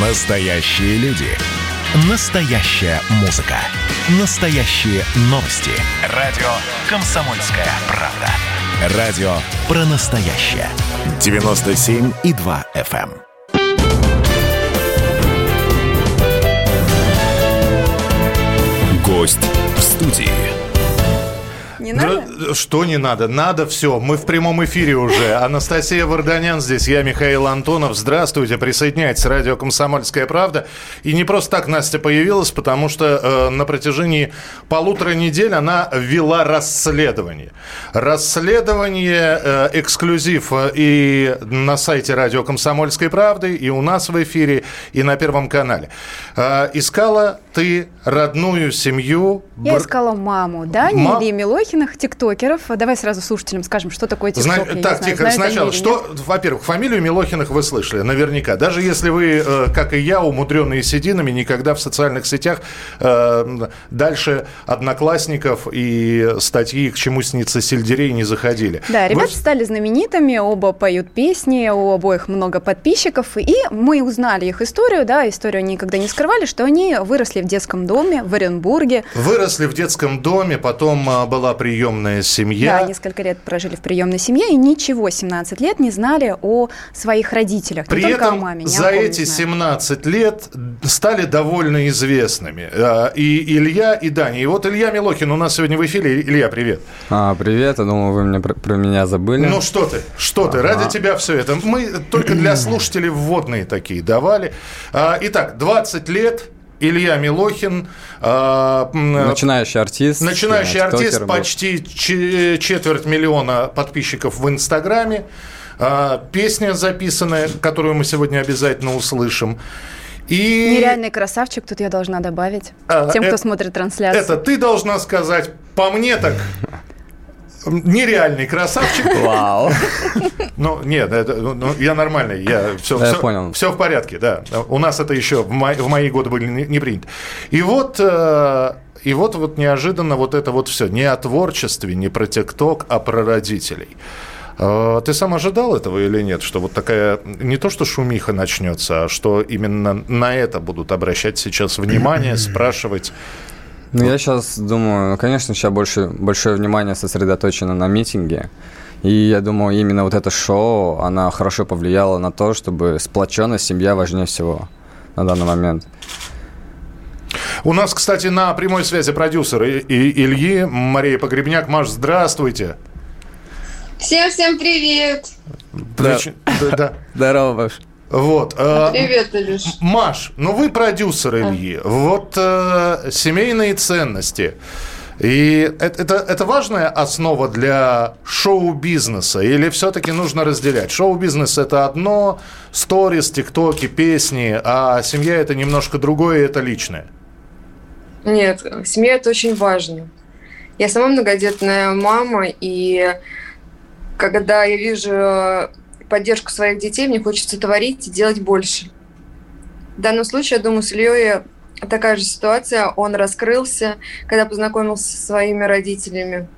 Настоящие люди. Настоящая музыка. Настоящие новости. Радио «Комсомольская правда». Радио про настоящее. 97,2 FM. эм. Гость в студии. Не надо? Что не надо? Надо все. Мы в прямом эфире уже. Анастасия Варданян здесь, я Михаил Антонов. Здравствуйте, присоединяйтесь. Радио «Комсомольская правда». И не просто так Настя появилась, потому что э, на протяжении полутора недель она вела расследование. Расследование э, эксклюзив э, и на сайте радио «Комсомольской правды», и у нас в эфире, и на Первом канале. Э, искала ты родную семью. Я бр- искала маму, да, Ма- Ильи Милохиных, тиктокеров. Давай сразу слушателям скажем, что такое тикток. Зна- я так, знаю, тихо, знают они сначала. Что, во-первых, фамилию Милохиных вы слышали, наверняка. Даже если вы, э, как и я, умудренные сединами, никогда в социальных сетях э, дальше одноклассников и статьи «К чему снится сельдерей» не заходили. Да, Вы ребята ж- стали знаменитыми, оба поют песни, у обоих много подписчиков, и мы узнали их историю, да, историю они никогда не скрывали, что они выросли в детском доме в Оренбурге, Выросли в детском доме, потом а, была приемная семья. да, несколько лет прожили в приемной семье и ничего 17 лет не знали о своих родителях, При не этом о маме, за эти знали. 17 лет стали довольно известными. А, И Илья, и Даня. И вот Илья Милохин у нас сегодня в эфире. Илья, привет. А, привет, я думал, вы мне про, про меня забыли. Ну что ты, что ты, Ага. ради тебя все это. Мы только для слушателей вводные такие давали. А, Итак, 20 лет, Илья Милохин. а, м, Начинающий артист. Начинающий э, артист, почти че- четверть миллиона подписчиков в Инстаграме. А, Песня записанная, которую мы сегодня обязательно услышим. И Нереальный красавчик, тут я должна добавить, А, тем, кто это- смотрит трансляцию. это ты должна сказать, по мне так, нереальный красавчик. Вау. Ну, нет, это, ну, ну, я нормальный, я все, Да, я все, понял. все в порядке, да. У нас это еще в, мо- в мои годы были не, не принято. И вот, э, и вот, вот неожиданно вот это вот все, не о творчестве, не про ТикТок, а про родителей. Э, Ты сам ожидал этого или нет, что вот такая, не то что шумиха начнется, а что именно на это будут обращать сейчас внимание, спрашивать? Ну, я сейчас думаю, ну, конечно, сейчас больше, большое внимание сосредоточено на митинге. И я думаю, именно вот это шоу, она хорошо повлияла на то, чтобы сплоченность семья важнее всего на данный момент. У нас, кстати, на прямой связи продюсер И- И- Ильи, Мария Погребняк. Маш, здравствуйте. Всем-всем привет! Прич- да, да. Здорово, Баш. Вот. э, Привет, Илюш. Маш, ну вы продюсер Ильи. Вот э, семейные ценности. И это, это, это важная основа для шоу-бизнеса? Или все-таки нужно разделять? Шоу-бизнес – это одно, сторис, тиктоки, песни, а семья – это немножко другое, это личное. Нет, семья это очень важно. Я сама многодетная мама, и когда я вижу поддержку своих детей, мне хочется творить и делать больше. В данном случае, я думаю, с Ильей такая же ситуация. Он раскрылся, когда познакомился со своими родителями.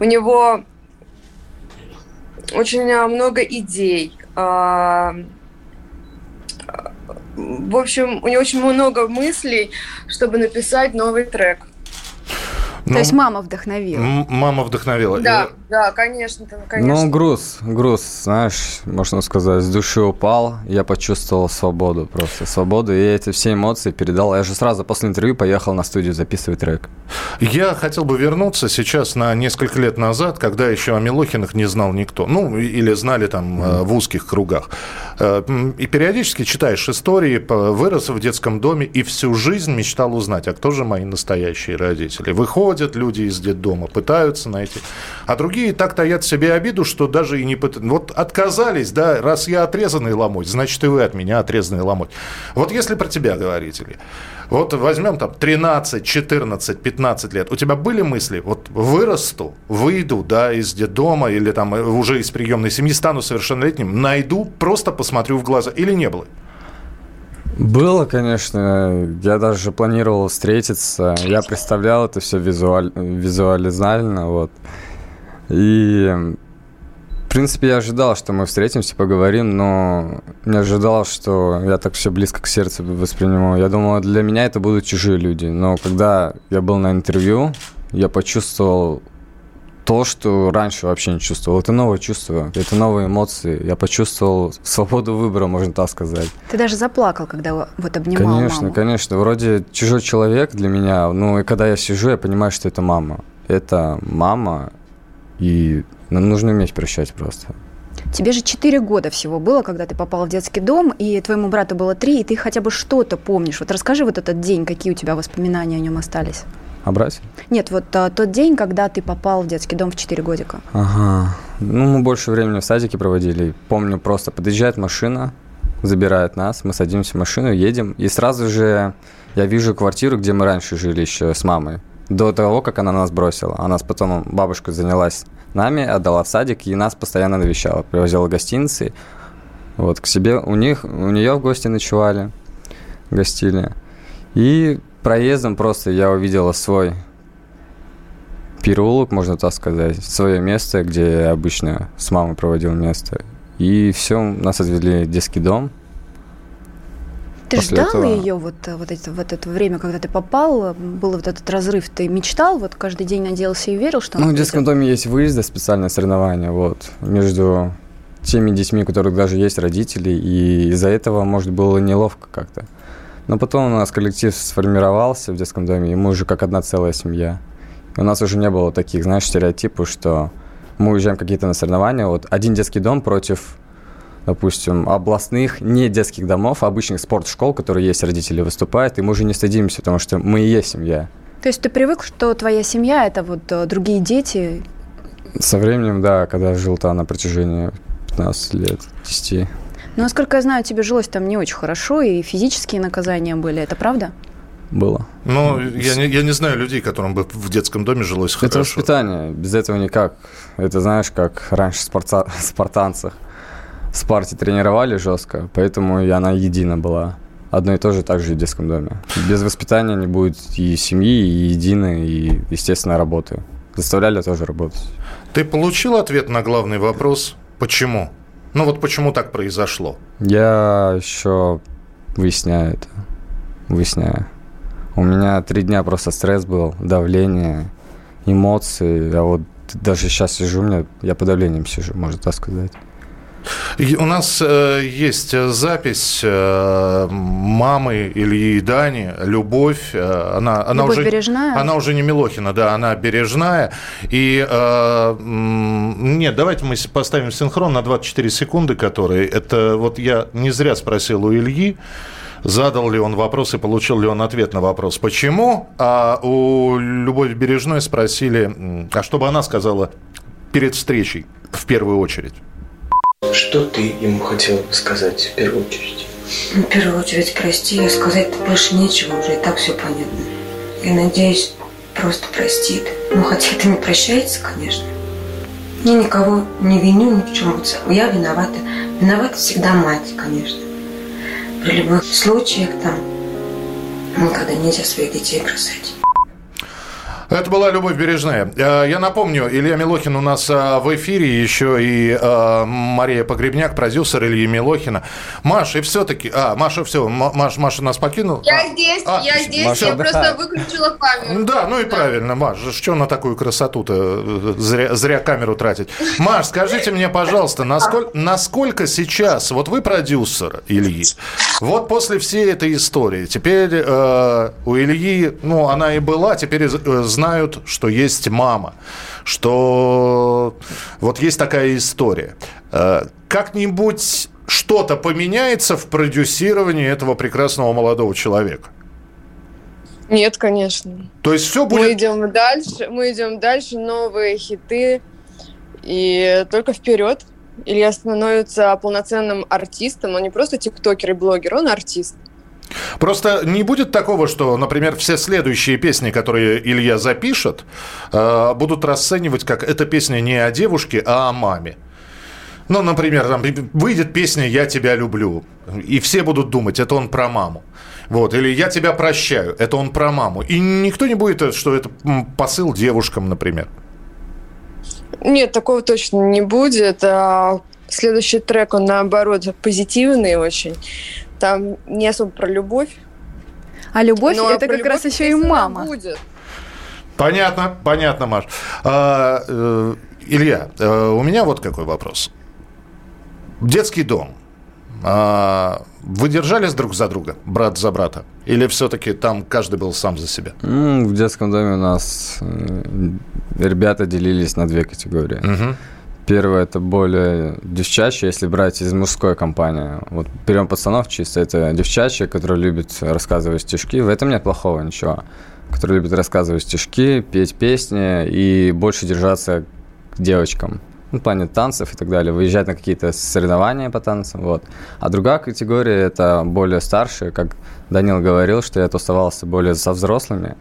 У него очень а, много идей. А, В общем, у него очень много мыслей, чтобы написать новый трек. То есть мама вдохновила. Ну, мама вдохновила. Да, да, конечно, конечно. Ну, груз, груз, знаешь, можно сказать, с души упал. Я почувствовал свободу просто, свободу. И эти все эмоции передал. Я же сразу после интервью поехал на студию записывать трек. Я хотел бы вернуться сейчас на несколько лет назад, когда еще о Милохиных не знал никто. Ну, или знали там э, в узких кругах. Э, И периодически читаешь истории, вырос в детском доме и всю жизнь мечтал узнать, а кто же мои настоящие родители. Выходят люди из детдома, пытаются найти. А другие так таят себе обиду, что даже и не пытаются. Вот отказались, да, раз я отрезанный ломоть, значит и вы от меня отрезанный ломоть. Вот если про тебя говорить, Илья, вот возьмем там 13, 14, 15 лет. У тебя были мысли, вот вырасту, выйду, да, из детдома или там э, уже из приемной семьи, стану совершеннолетним, найду, просто посмотрю в глаза. Или не было? Было, конечно. Я даже планировал встретиться. Я представлял это все визуаль... визуализально, вот. И принципе, я ожидал, что мы встретимся, поговорим, но не ожидал, что я так все близко к сердцу воспринимаю. Я думал, для меня это будут чужие люди. Но когда я был на интервью, я почувствовал то, что раньше вообще не чувствовал. Это новое чувство, это новые эмоции. Я почувствовал свободу выбора, можно так сказать. Ты даже заплакал, когда вот обнимал Конечно, маму. конечно. Вроде чужой человек для меня. Ну, и когда я сижу, я понимаю, что это мама. Это мама, и нужно уметь прощать просто. Тебе же 4 года всего было, когда ты попал в детский дом, и твоему брату было 3, и ты хотя бы что-то помнишь. Вот расскажи вот этот день, какие у тебя воспоминания о нем остались. А? Нет, вот а, тот день, когда ты попал в детский дом в 4 годика. Ага. Ну, мы больше времени в садике проводили. Помню, просто подъезжает машина, забирает нас, мы садимся в машину, едем, и сразу же я вижу квартиру, где мы раньше жили еще с мамой. До того, как она нас бросила. Она потом, бабушка занялась нами, отдала в садик и нас постоянно навещала. Привозила гостиницы. Вот, к себе, у них, у нее в гости ночевали, гостили. И проездом просто я увидела свой переулок, можно так сказать, свое место, где я обычно с мамой проводил место. И все, нас отвели в детский дом. Ты После ждал этого... ее вот, вот, это, вот это время, когда ты попал, был вот этот разрыв, ты мечтал, вот каждый день надеялся и верил, что... Ну, в детском доме есть выезды, специальные соревнования, вот, между теми детьми, у которых даже есть родители, и из-за этого, может, было неловко как-то. Но потом у нас коллектив сформировался в детском доме, и мы уже как одна целая семья. У нас уже не было таких, знаешь, стереотипов, что мы уезжаем какие-то на соревнования. Вот один детский дом против, допустим, областных не детских домов, а обычных спортшкол, которые есть, родители выступают, и мы уже не стыдимся, потому что мы и есть семья. То есть ты привык, что твоя семья – это вот э, другие дети? Со временем, да, когда жил там на протяжении 15 лет, 10. Ну, насколько я знаю, тебе жилось там не очень хорошо, и физические наказания были, это правда? Было. Ну, я не, я не знаю людей, которым бы в детском доме жилось хорошо. Это воспитание, без этого никак. Это знаешь, как раньше спорта, спартанцах. В спарте тренировали жестко, поэтому и она едина была. Одно и то же также и в детском доме. Без воспитания не будет и семьи, и единой, и, естественно, работы. Заставляли тоже работать. Ты получил ответ на главный вопрос «Почему?» Ну вот почему так произошло? Я еще выясняю это. Выясняю. У меня три дня просто стресс был, давление, эмоции. А вот даже сейчас сижу, у меня, я под давлением сижу, можно так сказать. У нас э, есть запись э, мамы Ильи и Дани «Любовь». Э, она, она Любовь уже, бережная? Она уже не Милохина, да, она бережная. И э, нет, давайте мы поставим синхрон на 24 секунды, которые... Это вот я не зря спросил у Ильи, задал ли он вопрос и получил ли он ответ на вопрос «Почему?», а у Любовь Бережной спросили, а что бы она сказала перед встречей в первую очередь. Что ты ему хотела бы сказать в первую очередь? Ну, в первую очередь, прости, сказать больше нечего, уже и так все понятно. Я надеюсь, просто простит. Ну, хотя это не прощается, конечно. Я никого не виню ни в чем. Я виновата. Виновата всегда мать, конечно. При любых случаях там никогда нельзя своих детей бросать. Это была Любовь Бережная. Э, я напомню, Илья Милохин у нас э, в эфире, еще и э, Мария Погребняк, продюсер Ильи Милохина. Маша, и все-таки... А, Маша, все, Маша, Маша нас покинула. Я а, здесь, а, я здесь, Маша я отдыхает. просто выключила камеру. Да, ну и да. правильно, Маша, что на такую красоту-то зря, зря камеру тратить. Маш, скажите мне, пожалуйста, насколько, насколько сейчас, вот вы продюсер Ильи, вот после всей этой истории, теперь э, у Ильи, ну, она и была, теперь знают, что есть мама, что вот есть такая история. Э, как-нибудь что-то поменяется в продюсировании этого прекрасного молодого человека? Нет, конечно. То есть все будет... Мы идем дальше, мы идем дальше, новые хиты, и только вперед. Илья становится полноценным артистом, он не просто тиктокер и блогер, он артист. Просто не будет такого, что, например, все следующие песни, которые Илья запишет, э, будут расценивать как эта песня не о девушке, а о маме. Ну, например, там выйдет песня «Я тебя люблю», и все будут думать, это он про маму. Вот, или «Я тебя прощаю», это он про маму. И никто не будет, что это посыл девушкам, например. Нет, такого точно не будет. А следующий трек, он наоборот позитивный очень. Там не особо про любовь. А любовь Но это как любовь, раз еще и мама. Будет. Понятно, понятно, Маш. А, э, Илья, э, у меня вот какой вопрос. Детский дом. А, вы держались друг за друга, брат за брата? Или все-таки там каждый был сам за себя? Ну, в детском доме у нас э, ребята делились на две категории. Угу. Первое это более девчачье, если брать из мужской компании. Вот берем пацанов чисто, это девчачье, которые любят рассказывать стишки. В этом нет плохого ничего. Которые любят рассказывать стишки, петь песни и больше держаться к девочкам. Ну, в плане танцев и так далее, выезжать на какие-то соревнования по танцам, вот. А другая категория – это более старшие, как Данил говорил, что я тусовался более со взрослыми,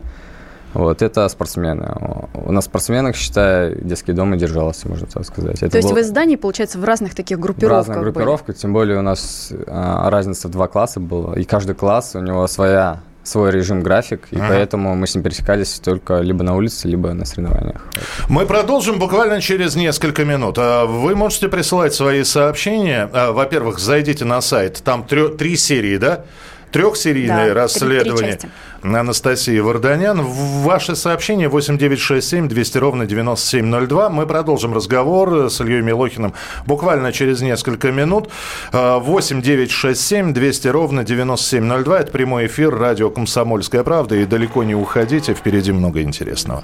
вот, это спортсмены. У нас спортсменах, считай, детский дом и держался, можно так сказать. Это То есть был... в издании, получается, в разных таких группировках В разных группировках, были. тем более у нас а, разница в два класса была, и каждый класс, у него своя свой режим график, и ага. поэтому мы с ним пересекались только либо на улице, либо на соревнованиях. Мы продолжим буквально через несколько минут. А вы можете присылать свои сообщения. А, во-первых, зайдите на сайт, там три серии, да? Трехсерийное да, расследование. Три, три Анастасии Варданян. Ваше сообщение 8967 200 ровно 9702. Мы продолжим разговор с Ильей Милохиным буквально через несколько минут. 8967 200 ровно 9702. Это прямой эфир радио «Комсомольская правда». И далеко не уходите, впереди много интересного.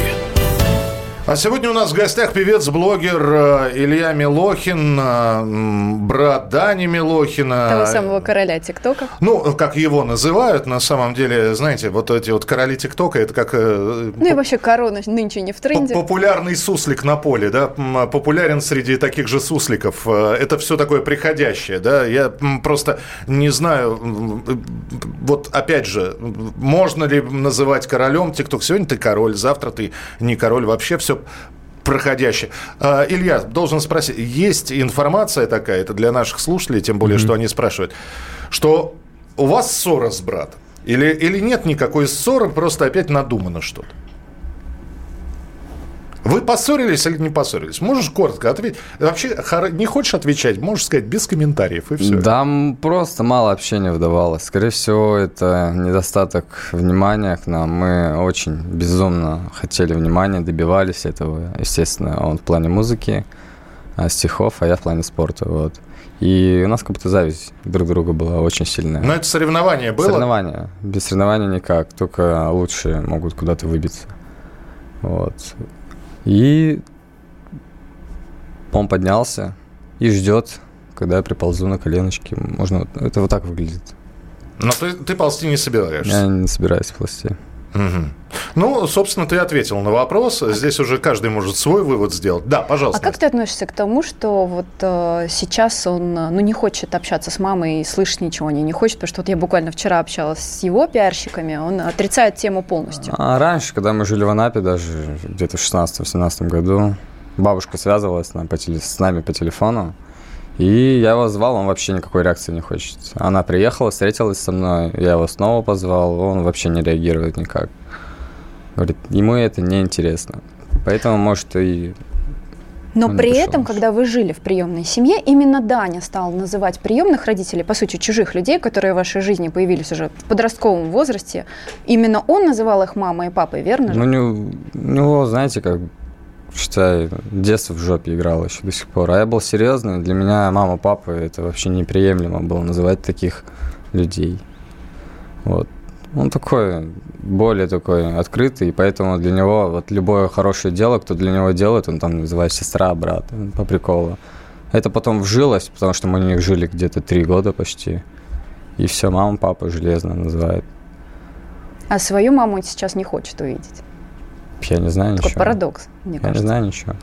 А сегодня у нас в гостях певец-блогер э, Илья Милохин, э, брат Дани Милохина. Того самого короля ТикТока. Ну, как его называют, на самом деле, знаете, вот эти вот короли ТикТока, это как... Э, ну и вообще корона нынче не в тренде. Популярный суслик на поле, да, популярен среди таких же сусликов. Это все такое приходящее, да. Я просто не знаю, вот опять же, можно ли называть королем ТикТок? Сегодня ты король, завтра ты не король, вообще все проходящее. А, Илья, должен спросить, есть информация такая, это для наших слушателей, тем более, mm-hmm. что они спрашивают, что у вас ссора с братом? Или, или нет никакой ссоры, просто опять надумано что-то? Вы поссорились или не поссорились? Можешь коротко ответить? Вообще, не хочешь отвечать, можешь сказать без комментариев и все. Да, просто мало общения вдавалось. Скорее всего, это недостаток внимания к нам. Мы очень безумно хотели внимания, добивались этого. Естественно, он в плане музыки, а, стихов, а я в плане спорта. Вот. И у нас как будто зависть друг друга была очень сильная. Но это соревнование было? Соревнование. Без соревнования никак. Только лучшие могут куда-то выбиться. Вот. И он поднялся и ждет, когда я приползу на коленочки. Можно, это вот так выглядит. Но ты, ты ползти не собираешься? Я не собираюсь ползти. Угу. Ну, собственно, ты ответил на вопрос. Здесь уже каждый может свой вывод сделать. Да, пожалуйста. А как ты относишься к тому, что вот э, сейчас он ну, не хочет общаться с мамой и слышать ничего о ней не хочет, потому что вот я буквально вчера общалась с его пиарщиками, он отрицает тему полностью. А раньше, когда мы жили в Анапе, даже где-то в 16-17 году, бабушка связывалась с нами по, теле, с нами по телефону, и я его звал, он вообще никакой реакции не хочет. Она приехала, встретилась со мной, я его снова позвал, он вообще не реагирует никак. Говорит, ему это не интересно. Поэтому, может, и но Он при этом, когда вы жили в приемной семье, именно Даня стал называть приемных родителей, по сути, чужих людей, которые в вашей жизни появились уже в подростковом возрасте, именно он называл их мамой и папой, верно же? Ну, у него, знаете, как считай, детство в жопе играло еще до сих пор. А я был серьезный. Для меня мама, папа, это вообще неприемлемо было называть таких людей. Вот. Он такой, более такой открытый, и поэтому для него вот любое хорошее дело, кто для него делает, он там называет сестра, брат, по приколу. Это потом вжилось, потому что мы у них жили где-то три года почти. И все, мама, папа железно называет. А свою маму сейчас не хочет увидеть. Я не знаю Такой ничего. парадокс, мне Я кажется. не знаю ничего.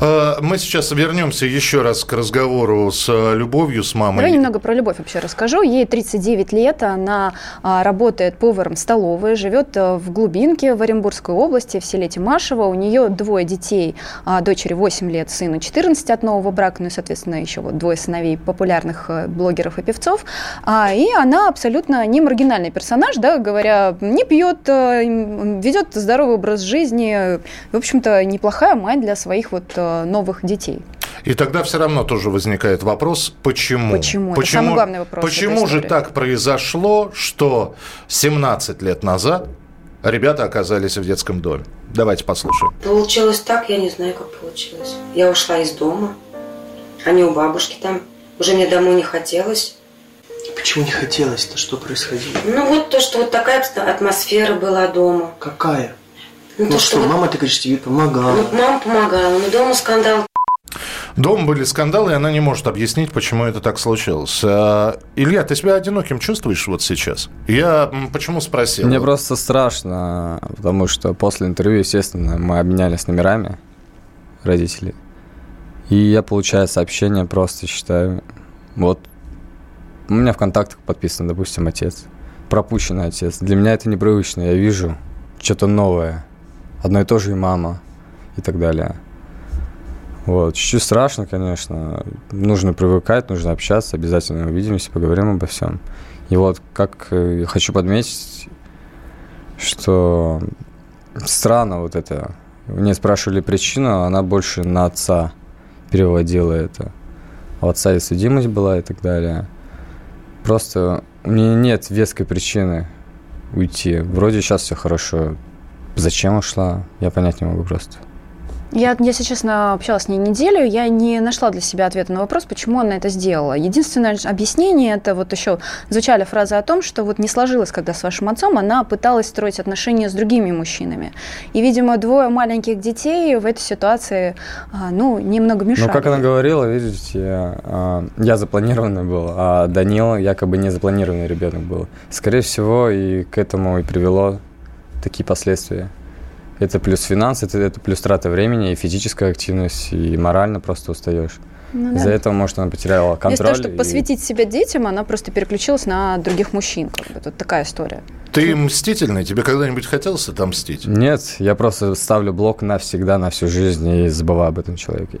Э, Мы сейчас вернемся еще раз к разговору с э, Любовью, с мамой. Давай немного про любовь вообще расскажу. Ей 39 лет, она а, работает поваром в столовой, живет а, в глубинке в Оренбургской области, в селе Тимашево. У нее двое детей, а, дочери 8 лет, сыну 14 от нового брака, ну и, соответственно, еще вот двое сыновей популярных э, блогеров и певцов. А, и она абсолютно не маргинальный персонаж, да, говоря, не пьет, э, ведет здоровый образ жизни, в общем-то, неплохая мать для своих вот э, новых детей. И тогда все равно тоже возникает вопрос, почему? Почему? Это самый главный вопрос Почему же так произошло, что 17 лет назад ребята оказались в детском доме? Давайте послушаем. Получилось так, я не знаю, как получилось. Я ушла из дома. Они у бабушки там. Уже мне домой не хотелось. Почему не хотелось-то? Что происходило? Ну вот то, что вот такая атмосфера была дома. Какая? Ну, Ну то, что, вот- мама, ты говоришь, тебе помогала. Ну, мама помогала, но дома скандал. Дома были скандалы, и она не может объяснить, почему это так случилось. А, Илья, ты себя одиноким чувствуешь вот сейчас? Я почему спросил? Мне просто страшно, потому что после интервью, естественно, мы обменялись номерами родителей. И я получаю сообщение, просто считаю, вот у меня в контактах подписан, допустим, отец, пропущенный отец. Для меня это непривычно, я вижу что-то новое, одно и то же и мама и так далее. Вот, чуть-чуть страшно, конечно. Нужно привыкать, нужно общаться, обязательно увидимся, поговорим обо всем. И вот как э, хочу подметить, что странно вот это. Мне спрашивали причину, она больше на отца переводила это. У отца и судимость была и так далее. Просто у меня нет веской причины уйти. Вроде сейчас все хорошо. Зачем ушла, я понять не могу просто. Я, если честно, общалась с ней неделю, я не нашла для себя ответа на вопрос, почему она это сделала. Единственное объяснение, это вот еще звучали фразы о том, что вот не сложилось, когда с вашим отцом, она пыталась строить отношения с другими мужчинами. И, видимо, двое маленьких детей в этой ситуации, а, ну, немного мешали. Ну, как она говорила, видите, а, я запланированный был, а Данил якобы не запланированный ребенок был. Скорее всего, и к этому и привело такие последствия. Это плюс финансы, это, это плюс трата времени, и физическая активность, и морально просто устаешь. Ну, Из-за да. этого, может, она потеряла контроль. Вместо того, чтобы и- посвятить себя детям, она просто переключилась на других мужчин. Как бы. Тут такая история. Ты мстительный? Тебе когда-нибудь хотелось отомстить? Нет, я просто ставлю блок навсегда, на всю жизнь и забываю об этом человеке.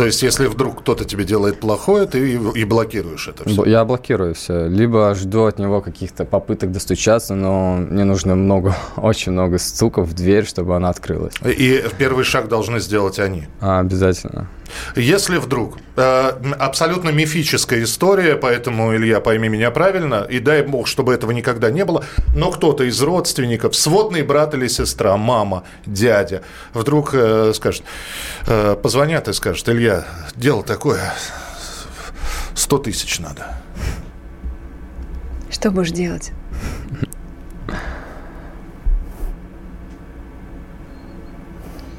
То есть, если вдруг кто-то тебе делает плохое, ты и, блокируешь это все. Я блокирую все. Либо жду от него каких-то попыток достучаться, но мне нужно много, очень много стуков в дверь, чтобы она открылась. И первый шаг должны сделать они. А, обязательно. Если вдруг э, абсолютно мифическая история, поэтому Илья, пойми меня правильно, и дай бог, чтобы этого никогда не было, но кто-то из родственников, сводный брат или сестра, мама, дядя, вдруг э, скажет, э, позвонят и скажут, Илья, дело такое, 100 тысяч надо. Что будешь делать?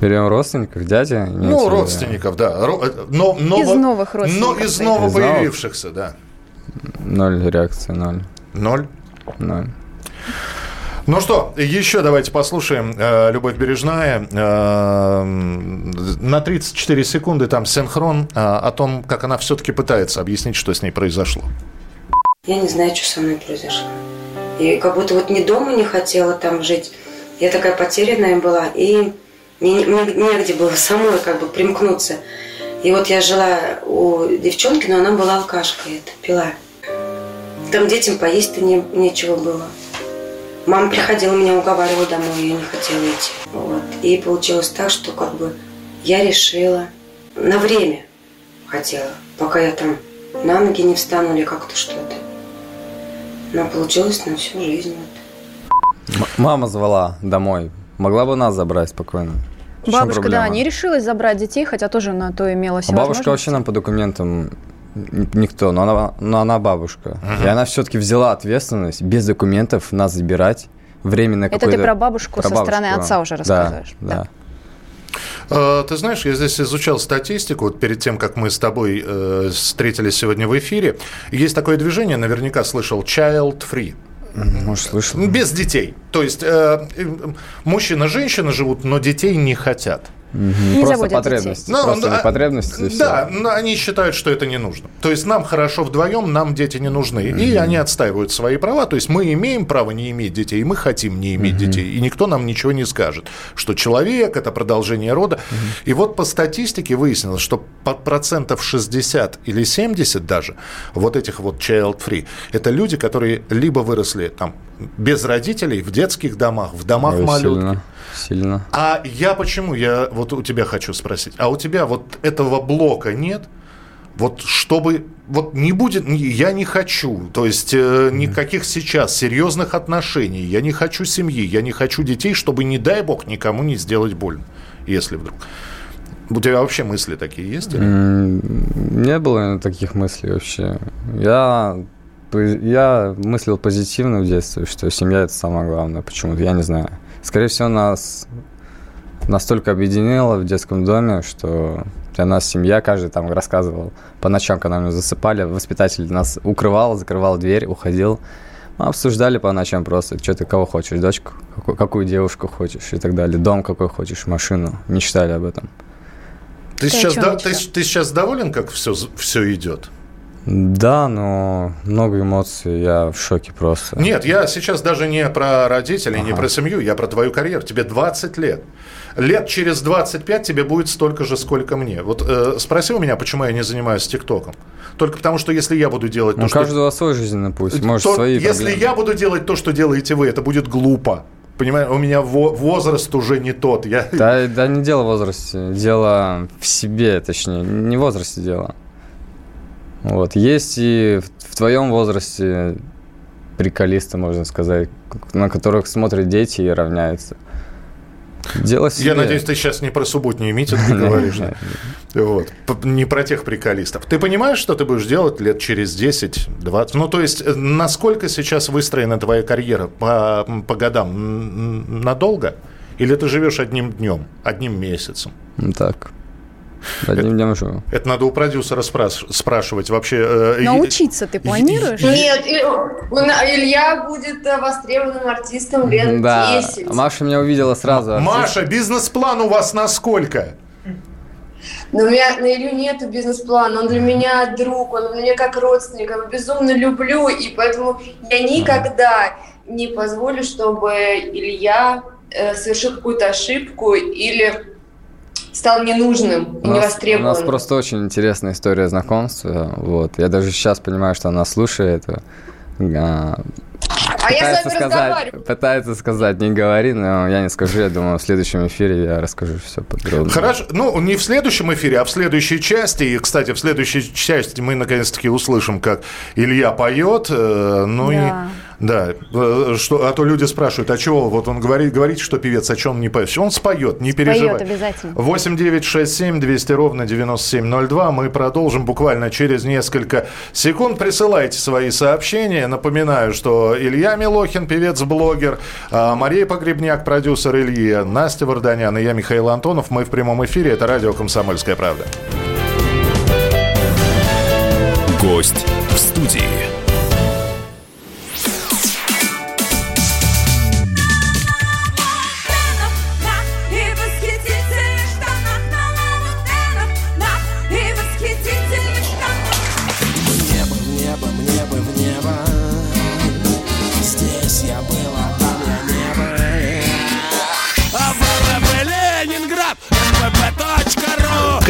Берем родственников, дядя? Ну, родственников, да. Ро- э, Но, Из новых Но родственников из своих. ново Из новых? появившихся, да. Ноль реакции, ноль. Ноль. Ноль. Ну что, еще давайте послушаем э, «Любовь бережная». Э, на 34 секунды там синхрон э, о том, как она все-таки пытается объяснить, что с ней произошло. Я не знаю, что со мной произошло. И как будто вот ни дома не хотела там жить. Я такая потерянная была, и мне, негде было самой как бы примкнуться. И вот я жила у девчонки, но она была алкашкой, это пила. Там детям поесть-то не, нечего было. Мама приходила, меня уговаривала домой, я не хотела идти. Вот. И получилось так, что как бы я решила на время хотела, пока я там на ноги не встану или как-то что-то. Но получилось на всю жизнь. Вот. Мама звала домой. Могла бы нас забрать спокойно. Бабушка, да, не решилась забрать детей, хотя тоже на то имела все А бабушка вообще нам по документам Никто, но она, но она бабушка. Uh-huh. И она все-таки взяла ответственность без документов нас забирать временно Это ты про бабушку про со бабушку. стороны отца уже рассказываешь. Да, да. да. Ты знаешь, я здесь изучал статистику, вот перед тем, как мы с тобой э, встретились сегодня в эфире. Есть такое движение, наверняка слышал, Child Free. Может, слышал. Без детей. То есть э, мужчина и женщина живут, но детей не хотят. Угу. Просто потребность. Ну, Просто да, потребность. Да, но они считают, что это не нужно. То есть нам хорошо вдвоем, нам дети не нужны. Угу. И они отстаивают свои права. То есть мы имеем право не иметь детей, и мы хотим не иметь угу. детей. И никто нам ничего не скажет, что человек это продолжение рода. Угу. И вот по статистике выяснилось, что процентов 60 или 70 даже вот этих вот child-free, это люди, которые либо выросли там без родителей, в детских домах, в домах малютки. Сильно. А я почему? Я вот у тебя хочу спросить. А у тебя вот этого блока нет? Вот чтобы вот не будет, я не хочу, то есть э, никаких сейчас серьезных отношений, я не хочу семьи, я не хочу детей, чтобы не дай бог никому не сделать больно, если вдруг. У тебя вообще мысли такие есть? Или? Не было таких мыслей вообще. Я я мыслил позитивно в детстве, что семья это самое главное. Почему-то я не знаю. Скорее всего, нас настолько объединило в детском доме, что для нас семья, каждый там рассказывал по ночам, когда мы засыпали, воспитатель нас укрывал, закрывал дверь, уходил. Мы обсуждали по ночам просто, что ты кого хочешь, дочку, какую, какую девушку хочешь и так далее, дом какой хочешь, машину. Мечтали об этом. Ты, ты сейчас, да, ты, ты сейчас доволен, как все, все идет? Да, но много эмоций, я в шоке просто. Нет, я сейчас даже не про родителей, ага. не про семью, я про твою карьеру. Тебе 20 лет. Лет через 25 тебе будет столько же, сколько мне. Вот э, спроси у меня, почему я не занимаюсь ТикТоком. Только потому, что если я буду делать ну, то, каждого свой жизненный путь, может, то, свои Если проблемы. я буду делать то, что делаете вы, это будет глупо. Понимаешь, у меня возраст уже не тот. Я... Да, да не дело в возрасте, дело в себе, точнее, не в возрасте дело. Вот. Есть и в, в твоем возрасте приколисты, можно сказать, на которых смотрят дети и равняются. Дело себе. Я надеюсь, ты сейчас не про субботние митинги говоришь. Вот. Не про тех приколистов. Ты понимаешь, что ты будешь делать лет через 10-20? Ну, то есть, э, насколько сейчас выстроена твоя карьера по, по годам? Надолго? Или ты живешь одним днем, одним месяцем? Так. Днем живу. Это надо у продюсера спраш- спрашивать вообще. Э, Научиться ты планируешь? Нет, Илья будет э, востребованным артистом лет да. 10. Маша меня увидела сразу. Маша, бизнес-план у вас на сколько? Но у меня на Илью нет бизнес-плана, он для меня друг, он для меня как родственник, я его безумно люблю, и поэтому я никогда не позволю, чтобы Илья э, совершил какую-то ошибку или стал ненужным и невостребованным. У нас просто очень интересная история знакомства. Вот. Я даже сейчас понимаю, что она слушает. А, а я с вами сказать, Пытается сказать, не говори, но я не скажу. Я думаю, в следующем эфире я расскажу все подробно. Хорошо. Ну, не в следующем эфире, а в следующей части. И, кстати, в следующей части мы наконец-таки услышим, как Илья поет. Э, ну да. и да, э, что, а то люди спрашивают, а чего, вот он говорит, говорит, что певец, о чем не поет. Он споет, не переживай. Споет обязательно. 8 9 6 7 200 ровно 9702. Мы продолжим буквально через несколько секунд. Присылайте свои сообщения. Напоминаю, что Илья Милохин, певец-блогер, а Мария Погребняк, продюсер Ильи, Настя Варданян и я, Михаил Антонов. Мы в прямом эфире. Это радио «Комсомольская правда». Гость в студии.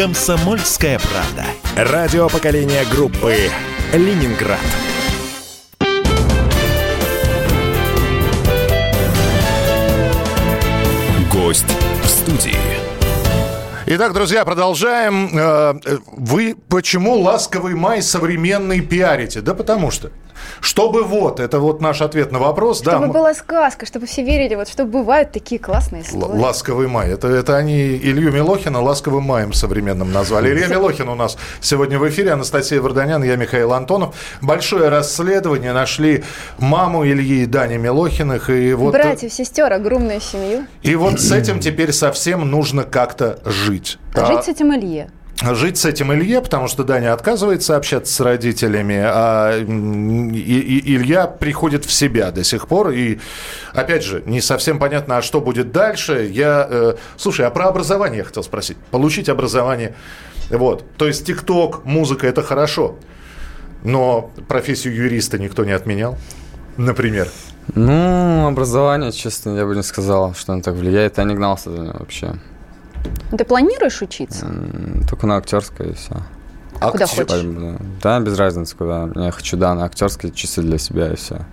«Комсомольская правда». Радио поколения группы «Ленинград». Гость в студии. Итак, друзья, продолжаем. Э, вы почему ласковый май современный пиарите? Да потому что. Чтобы вот, это вот наш ответ на вопрос. Чтобы да, была сказка, чтобы все верили, вот что бывают такие классные истории. Ласковый май. Это, это они Илью Милохина ласковым маем современным назвали. Илья Милохин у нас сегодня в эфире, Анастасия Варданян, я Михаил Антонов. Большое расследование. Нашли маму Ильи и Дани Милохиных. И вот... Братьев, сестер, огромную семью. И вот с этим теперь совсем нужно как-то жить. Жить а... с этим Илье жить с этим Илье, потому что Даня отказывается общаться с родителями, а Илья приходит в себя до сих пор. И, опять же, не совсем понятно, а что будет дальше. Я, э, слушай, а про образование я хотел спросить. Получить образование. Вот. То есть ТикТок, музыка – это хорошо. Но профессию юриста никто не отменял, например. Ну, образование, честно, я бы не сказал, что оно так влияет. Я не гнался за ним вообще. Ты планируешь учиться? Только на актерское и все. А куда хочешь? Да, без разницы куда. Я хочу, да, на актерские часы для себя и все.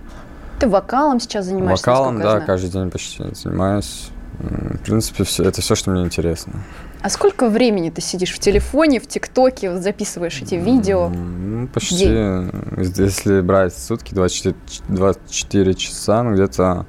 Ты вокалом сейчас занимаешься? Вокалом, да, каждый день почти занимаюсь. В принципе, все, это все, что мне интересно. А сколько времени ты сидишь в телефоне, в ТикТоке, записываешь эти видео? Ну, почти, день? если брать сутки, 24, 24 часа, ну, где-то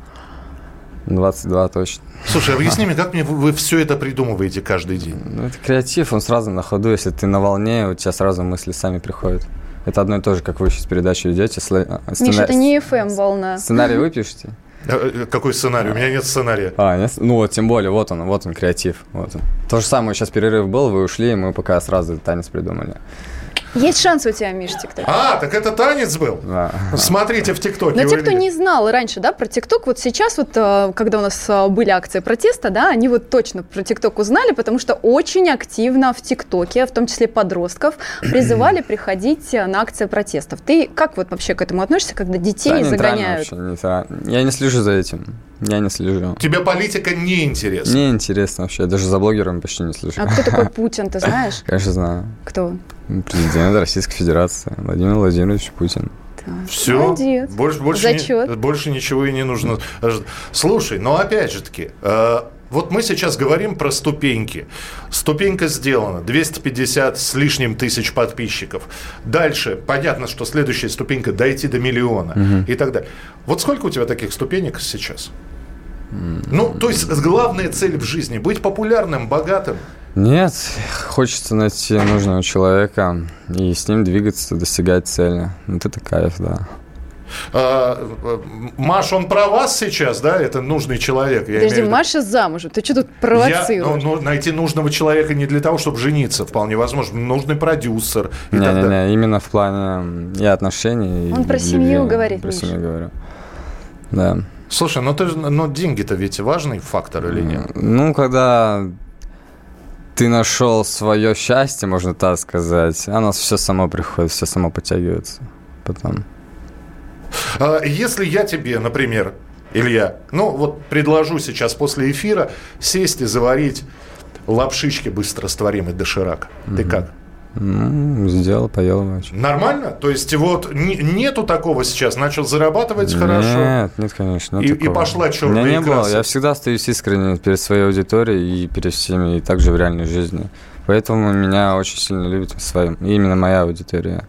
22 точно. Слушай, объясни мне, как мне вы, вы все это придумываете каждый день? Ну, это креатив, он сразу на ходу. Если ты на волне, у тебя сразу мысли сами приходят. Это одно и то же, как вы сейчас передачу ведете. Сцена... Миша, это не FM-волна. Сценарий вы пишете? Э, какой сценарий? У меня нет сценария. А, нет? Ну вот, тем более, вот он, вот он, креатив. Вот он. То же самое, сейчас перерыв был, вы ушли, и мы пока сразу танец придумали. Есть шанс у тебя, Миш, ТикТок. А, так это танец был? Да. Смотрите в ТикТоке. Но те, кто не знал раньше, да, про ТикТок, вот сейчас вот, э, когда у нас э, были акции протеста, да, они вот точно про ТикТок узнали, потому что очень активно в ТикТоке, в том числе подростков, призывали приходить э, на акции протестов. Ты как вот вообще к этому относишься, когда детей да, загоняют? Вообще, не, я не слежу за этим. Я не слежу. Тебе политика не интересна? Не интересно вообще. Я даже за блогерами почти не слежу. А кто такой Путин, ты знаешь? Конечно, знаю. Кто? Президент Российской Федерации Владимир Владимирович Путин. Все. Молодец. Больше, больше, Зачет. Не, больше ничего и не нужно. Слушай, но опять же таки, э, вот мы сейчас говорим про ступеньки. Ступенька сделана, 250 с лишним тысяч подписчиков. Дальше, понятно, что следующая ступенька дойти до миллиона угу. и так далее. Вот сколько у тебя таких ступенек сейчас? Ну, то есть главная цель в жизни – быть популярным, богатым. Нет, хочется найти нужного человека и с ним двигаться, достигать цели. Вот это кайф, да. А, Маш, он про вас сейчас, да? Это нужный человек. Я Подожди, Маша замужем. Ты что тут провоцируешь? Я, ну, ну, найти нужного человека не для того, чтобы жениться, вполне возможно. Нужный продюсер. Не-не-не, именно в плане и отношений. Он и про любви, семью говорит, Про Миша. семью говорю. Да. Слушай, ну ты, но деньги-то ведь важный фактор или нет? Ну, когда ты нашел свое счастье, можно так сказать, оно все само приходит, все само подтягивается потом. А если я тебе, например, Илья, ну вот предложу сейчас после эфира сесть и заварить лапшички быстрорастворимый доширак, угу. ты как? Ну, сделал, поел ночью. Нормально? То есть вот нету такого сейчас, начал зарабатывать нет, хорошо? Нет, нет, конечно. Нет и, и пошла черная не было, я всегда остаюсь искренне перед своей аудиторией и перед всеми, и также в реальной жизни. Поэтому меня очень сильно любят своим, именно моя аудитория.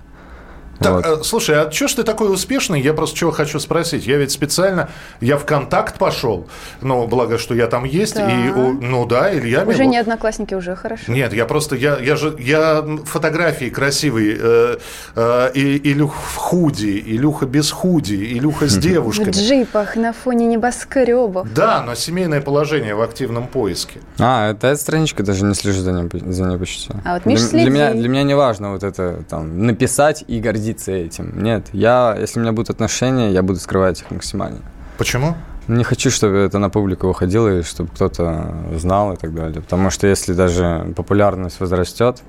Так, вот. Э, слушай, а что ж ты такой успешный? Я просто чего хочу спросить. Я ведь специально, я в контакт пошел, ну, благо, что я там есть, да. и, ну да, Илья Уже не одноклассники, уже хорошо. Нет, я просто, я, я же, я фотографии красивые, э, э, и, Илюх в худи, Илюха без худи, Илюха с девушкой. В джипах на фоне небоскребов. Да, но семейное положение в активном поиске. А, это эта страничка, даже не слежу за ней, за ней почти. А вот Миша для, для, меня, для меня не важно вот это, там, написать и гордиться гордиться этим. Нет, я, если у меня будут отношения, я буду скрывать их максимально. Почему? Не хочу, чтобы это на публику выходило, и чтобы кто-то знал и так далее. Потому что если даже популярность возрастет,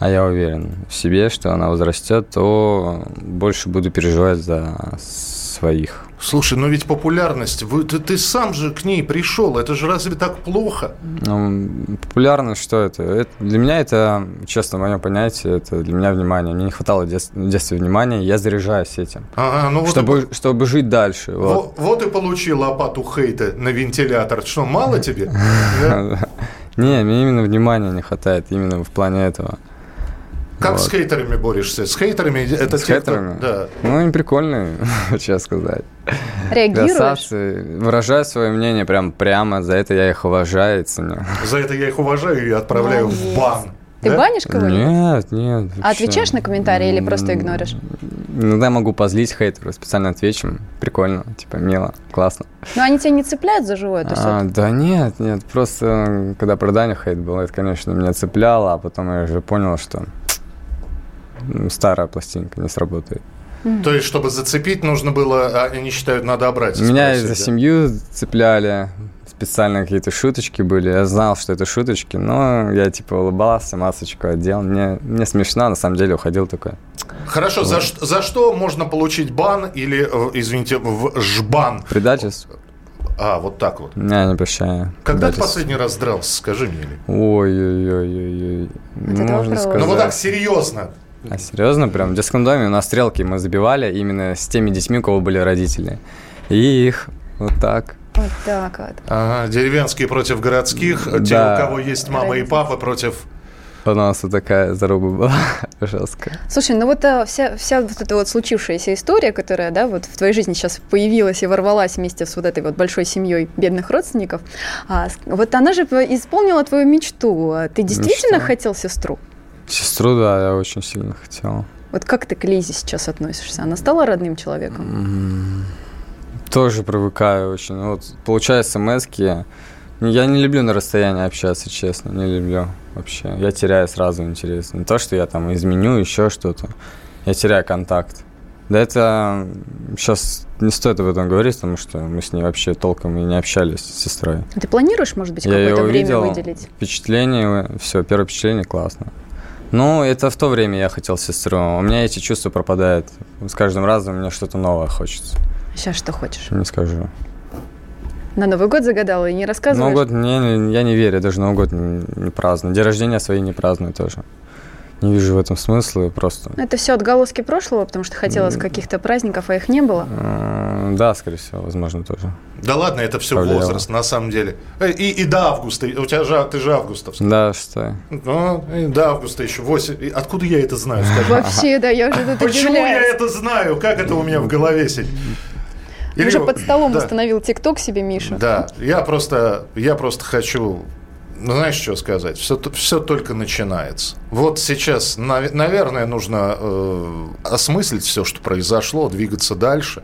а я уверен в себе, что она возрастет, то больше буду переживать за своих. Слушай, но ведь популярность, вы, ты, ты сам же к ней пришел, это же разве так плохо? Ну, популярность, что это? это? Для меня это, честно, мое понятие, это для меня внимание. Мне не хватало в в детстве внимания, я заряжаюсь этим. Ага, ну вот чтобы, и... чтобы жить дальше. Вот. Вот, вот и получил лопату хейта на вентилятор. Что, мало тебе? Не, мне именно внимания не хватает, именно в плане этого. Как Вот. с хейтерами борешься? С хейтерами это С те, кто- хейтерами? Да. Ну, они прикольные, честно сказать. Реагируешь? Красавцы. Выражаю свое мнение прям прямо, за это я их уважаю и ценю. За это я их уважаю и отправляю Молодец. в бан. Ты Да? банишь кого-нибудь? Нет, нет. А отвечаешь на комментарии или просто игноришь? Иногда могу позлить хейтеру, специально отвечу. Прикольно, типа, мило, классно. Но они тебя не цепляют за живое? То есть А, да нет, нет, просто когда про Даню хейт был, это, конечно, меня цепляло, а потом я уже понял, что старая пластинка не сработает. То есть, чтобы зацепить, нужно было, а они считают, надо обрать. Меня за да? семью цепляли, специально какие-то шуточки были. Я знал, что это шуточки, но я типа улыбался, масочку одел. Мне, мне смешно, на самом деле уходил такой. Хорошо, за, ш- за что можно получить бан или, э, извините, в жбан? Предательство? А, вот так вот. Я не прощаю. Когда ты последний раз дрался, скажи мне. Или? Ой-ой-ой-ой-ой. это Можно вопрос. сказать. Ну вот так серьезно. А серьезно, прям в детском доме на стрелки мы забивали именно с теми детьми, у кого были родители. И их вот так. вот так вот. Ага, деревенские против городских, те, Да. у кого есть мама и папа, против... У нас вот такая заруба была жесткая. Слушай, ну вот а, вся, вся вот эта вот случившаяся история, которая, да, вот в твоей жизни сейчас появилась и ворвалась вместе с вот этой вот большой семьей бедных родственников, а, вот она же исполнила твою мечту. А Ты действительно Мечта. хотел сестру? Сестру, да, я очень сильно хотел. Вот как ты к Лизе сейчас относишься? Она стала родным человеком? Тоже привыкаю очень. Вот получаю смс Я не люблю на расстоянии общаться, честно, не люблю вообще. Я теряю сразу интерес. Не то, что я там изменю, еще что-то. Я теряю контакт. Да это сейчас не стоит об этом говорить, потому что мы с ней вообще толком и не общались с сестрой. Ты планируешь, может быть, какое-то время увидел, выделить? впечатление, все, первое впечатление классно. Ну, это в то время я хотел сестру. У меня эти чувства пропадают. С каждым разом мне что-то новое хочется. Сейчас что хочешь? Не скажу. На Новый год загадала и не рассказываешь? Новый год, не, я не верю, я даже Новый год не, не праздную. День рождения свои не праздную тоже. Не вижу в этом смысла, просто. Это все отголоски прошлого, потому что хотелось каких-то праздников, а их не было. М, Да, скорее всего, возможно, тоже. Да ладно, это все Повлияло. возраст, на самом деле. Э, И, и до августа. У тебя же, ты же августовский. Да, что? Ну, и до августа еще 8. И Откуда я это знаю, скажи? Вообще, да, я уже тут Почему я это знаю? Как это у меня в голове сидит? Ты уже под столом да, установил ТикТок себе, Миша. Да, я просто, я просто хочу, ну, знаешь, что сказать? Все, все только начинается. Вот сейчас, нав- наверное, нужно э, осмыслить все, что произошло, двигаться дальше.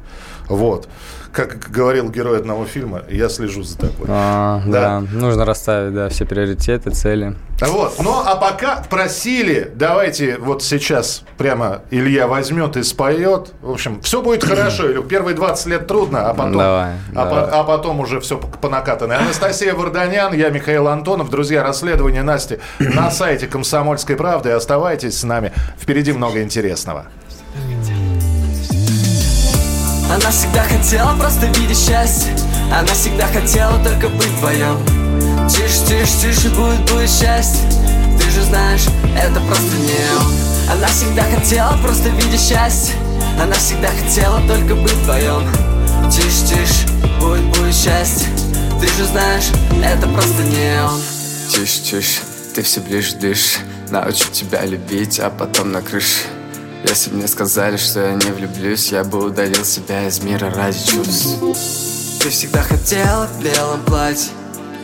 Вот. Как говорил герой одного фильма, я слежу за тобой. А, Да. да. нужно расставить, да, все приоритеты, цели. Вот. Ну, а пока просили, давайте вот сейчас прямо Илья возьмет и споет. В общем, все будет хорошо. Илюх. Первые 20 лет трудно, а потом, Давай, а, давай. по- а потом уже все по, накатанной. Анастасия Варданян, я Михаил Антонов. Друзья, расследование Насти на сайте «Комсомольской правды». Оставайтесь с нами. Впереди много интересного. Она всегда хотела просто видеть счастье. Она всегда хотела только быть вдвоем Тише, тише, тише, будет, будет счастье. Ты же знаешь, это просто не он. Она всегда хотела просто видеть счастье. Она всегда хотела только быть вдвоем Тише, тише, будет, будет счастье. Ты же знаешь, это просто не он. Тише, тише, ты все ближе дышишь. Научу тебя любить, а потом на крыше Если бы мне сказали, что я не влюблюсь Я бы удалил себя из мира ради чувств. Ты всегда хотела в белом платье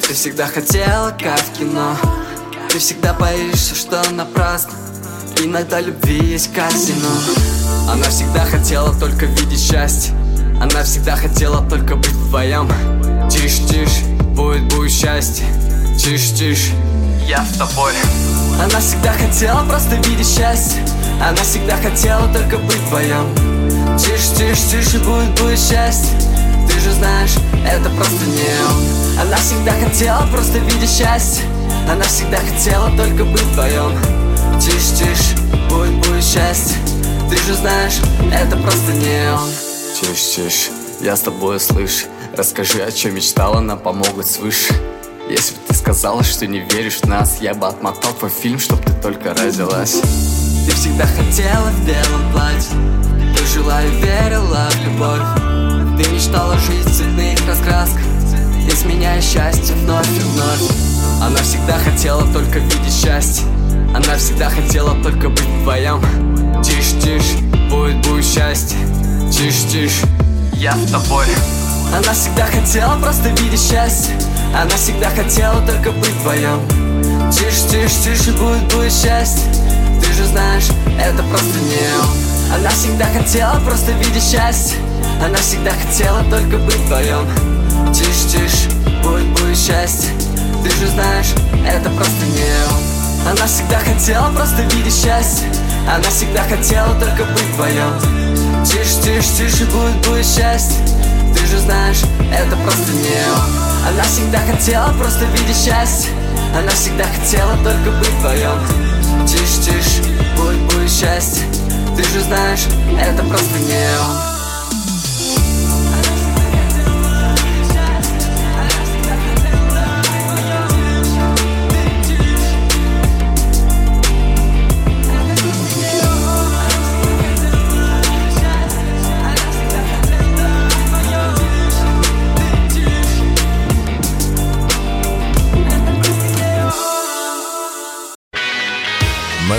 Ты всегда хотела, как в кино. Ты всегда боишься, что напрасно Иногда любви есть казино. Она всегда хотела только видеть счастье Она всегда хотела только быть вдвоем Тише, тише, будет, будет счастье Тише, тише, я с тобой. Она всегда хотела просто видеть счастье Она всегда хотела только быть вдвоем Тише, тише, тише, будет, будет счастье. Ты же знаешь, это просто не он. Она всегда хотела просто видеть счастье. Она всегда хотела только быть вдвоем Тише, тише, будет, будет счастье. Ты же знаешь, это просто не он. Тише, тише, я с тобой слышь. Расскажи, о чем мечтала, нам помогут свыше. Если бы ты сказала, что не веришь в нас Я бы отмотал твой фильм, чтоб ты только родилась Ты всегда хотела в белом платье. Ты жила и верила в любовь. Ты мечтала жить в цветных раскрасках. Изменяя счастье вновь и вновь. Она всегда хотела только видеть счастье. Она всегда хотела только быть вдвоем Тише, тише, будет, будет счастье. Тише, тише, я с тобой. Она всегда хотела просто видеть счастье. Она всегда хотела только быть вдвоем Тише, тише, тише, будет, будет счастье же знаешь, это просто не он. Она всегда хотела просто видеть счастье. Она всегда хотела только быть вдвоем Тише, тише, будет, будет счастье. Ты же знаешь, это просто не он. Она всегда хотела просто видеть счастье. Она всегда хотела только быть вдвоем Тише, тише, тише, будет, будет счастье. Ты же знаешь, это просто не он. Она всегда хотела просто видеть счастье. Она всегда хотела только быть вдвоем Тише, тише, будет, будет счастье. Ты же знаешь, это просто не он